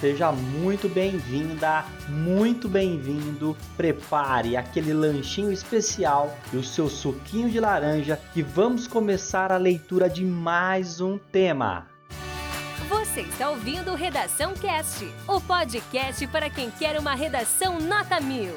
Seja muito bem-vinda, muito bem-vindo. Prepare aquele lanchinho especial e o seu suquinho de laranja que vamos começar a leitura de mais um tema. Você está ouvindo Redação Cast, o podcast para quem quer uma redação nota mil.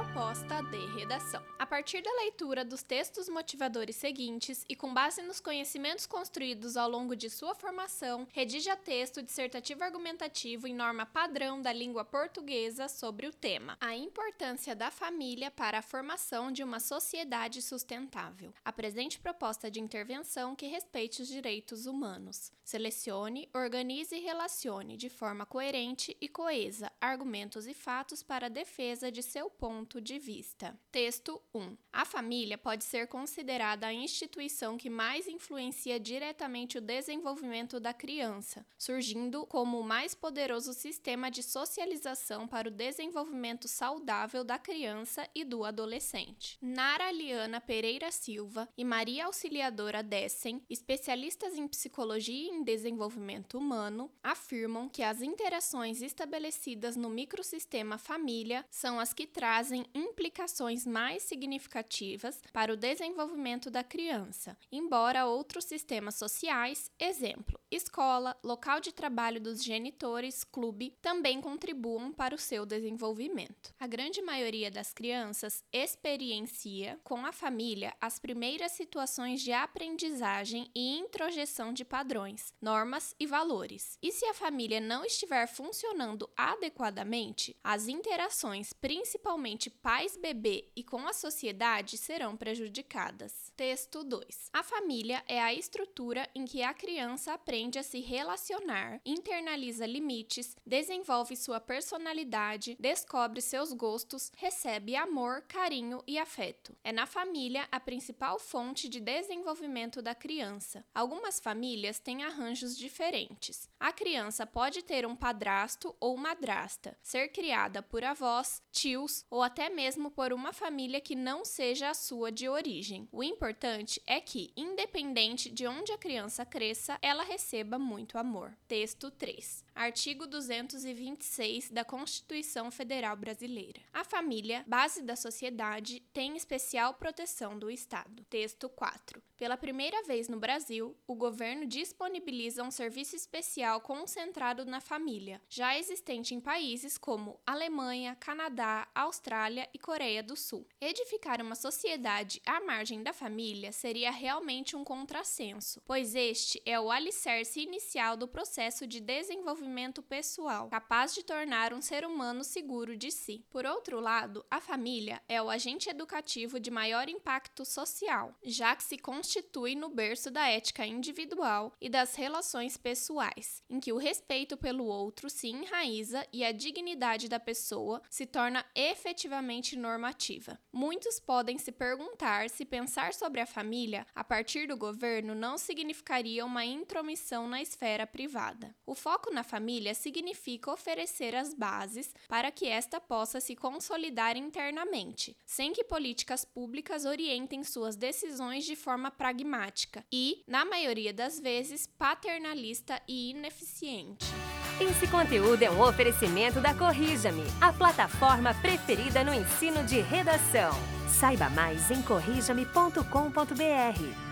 Proposta de redação. A partir da leitura dos textos motivadores seguintes e com base nos conhecimentos construídos ao longo de sua formação, redija texto dissertativo argumentativo em norma padrão da língua portuguesa sobre o tema: A importância da família para a formação de uma sociedade sustentável. Apresente proposta de intervenção que respeite os direitos humanos. Selecione, organize e relacione de forma coerente e coesa argumentos e fatos para a defesa de seu ponto de vista. Texto 1. A família pode ser considerada a instituição que mais influencia diretamente o desenvolvimento da criança, surgindo como o mais poderoso sistema de socialização para o desenvolvimento saudável da criança e do adolescente. Nara Liana Pereira Silva e Maria Auxiliadora Dessen, especialistas em psicologia e em desenvolvimento humano, afirmam que as interações estabelecidas no microsistema família são as que trazem implicações mais significativas para o desenvolvimento da criança, embora outros sistemas sociais, exemplo, escola, local de trabalho dos genitores, clube, também contribuam para o seu desenvolvimento. A grande maioria das crianças experiencia com a família as primeiras situações de aprendizagem e introjeção de padrões, normas e valores. E se a família não estiver funcionando adequadamente, as interações, principalmente pais-bebê e com a sociedade, serão prejudicadas. Texto 2. A família é a estrutura em que a criança aprende a se relacionar, internaliza limites, desenvolve sua personalidade, descobre seus gostos, recebe amor, carinho e afeto. É na família a principal fonte de desenvolvimento da criança. Algumas famílias têm arranjos diferentes. A criança pode ter um padrasto ou madrasta, ser criada por avós, tios ou até mesmo por uma família que não seja a sua de origem. O importante é que, independente de onde a criança cresça, ela receba muito amor. Texto 3. Artigo 226 da Constituição Federal Brasileira. A família, base da sociedade, tem especial proteção do Estado. Texto 4. Pela primeira vez no Brasil, o governo disponibiliza um serviço especial concentrado na família, já existente em países como Alemanha, Canadá, Austrália e Coreia do Sul. Edificar uma sociedade à margem da família seria realmente um contrassenso, pois este é o alicerce inicial do processo de desenvolvimento pessoal, capaz de tornar um ser humano seguro de si. Por outro lado, a família é o agente educativo de maior impacto social, já que se constitui no berço da ética individual e das relações pessoais, em que o respeito pelo outro se enraiza e a dignidade da pessoa se torna efetivamente normativa. Muitos podem se perguntar se pensar sobre a família a partir do governo não significaria uma intromissão na esfera privada. O foco na família significa oferecer as bases para que esta possa se consolidar internamente, sem que políticas públicas orientem suas decisões de forma pragmática e, na maioria das vezes, paternalista e ineficiente. Esse conteúdo é um oferecimento da Corrija-me, a plataforma preferida no ensino de redação. Saiba mais em corrijame.com.br.